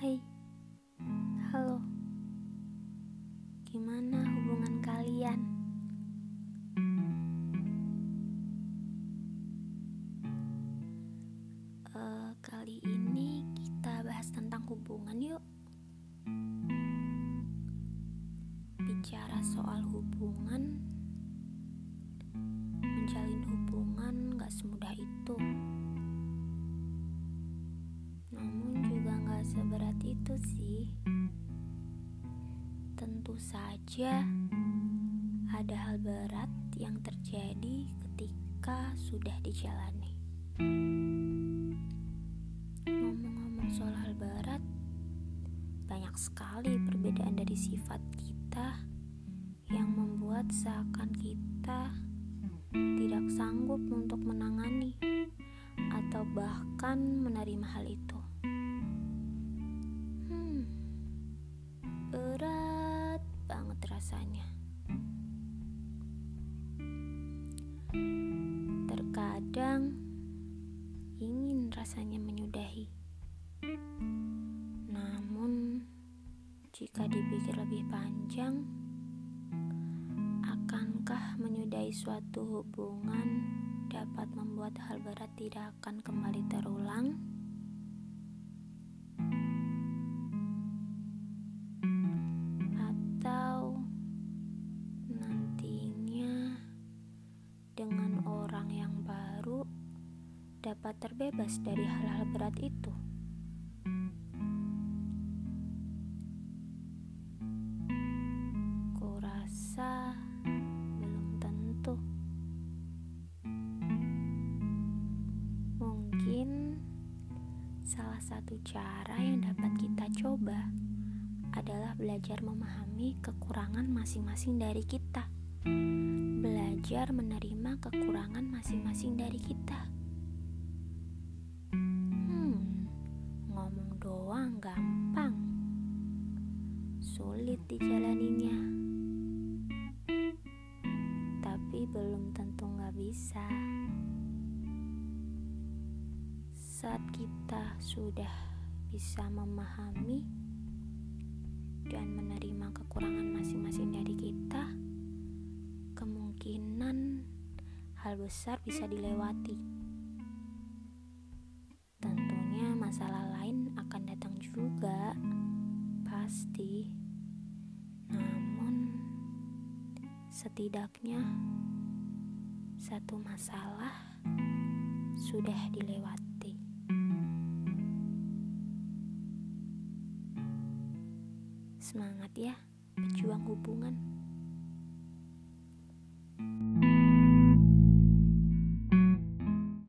Hai, halo. Gimana hubungan kalian? Uh, kali ini kita bahas tentang hubungan yuk. Bicara soal hubungan, menjalin hubungan gak semudah itu. Saja ada hal berat yang terjadi ketika sudah dijalani. Ngomong-ngomong soal hal berat, banyak sekali perbedaan dari sifat kita yang membuat seakan kita tidak sanggup untuk menangani atau bahkan menerima hal itu. Rasanya menyudahi. Namun, jika dipikir lebih panjang, akankah menyudahi suatu hubungan dapat membuat hal berat tidak akan kembali terulang? Atau nantinya dengan orang dapat terbebas dari hal-hal berat itu. Kurasa belum tentu. Mungkin salah satu cara yang dapat kita coba adalah belajar memahami kekurangan masing-masing dari kita. Belajar menerima kekurangan masing-masing dari kita. Sulit dijalaninya. Tapi belum tentu nggak bisa. Saat kita sudah bisa memahami dan menerima kekurangan masing-masing dari kita, kemungkinan hal besar bisa dilewati. Setidaknya satu masalah sudah dilewati. Semangat ya, pejuang hubungan.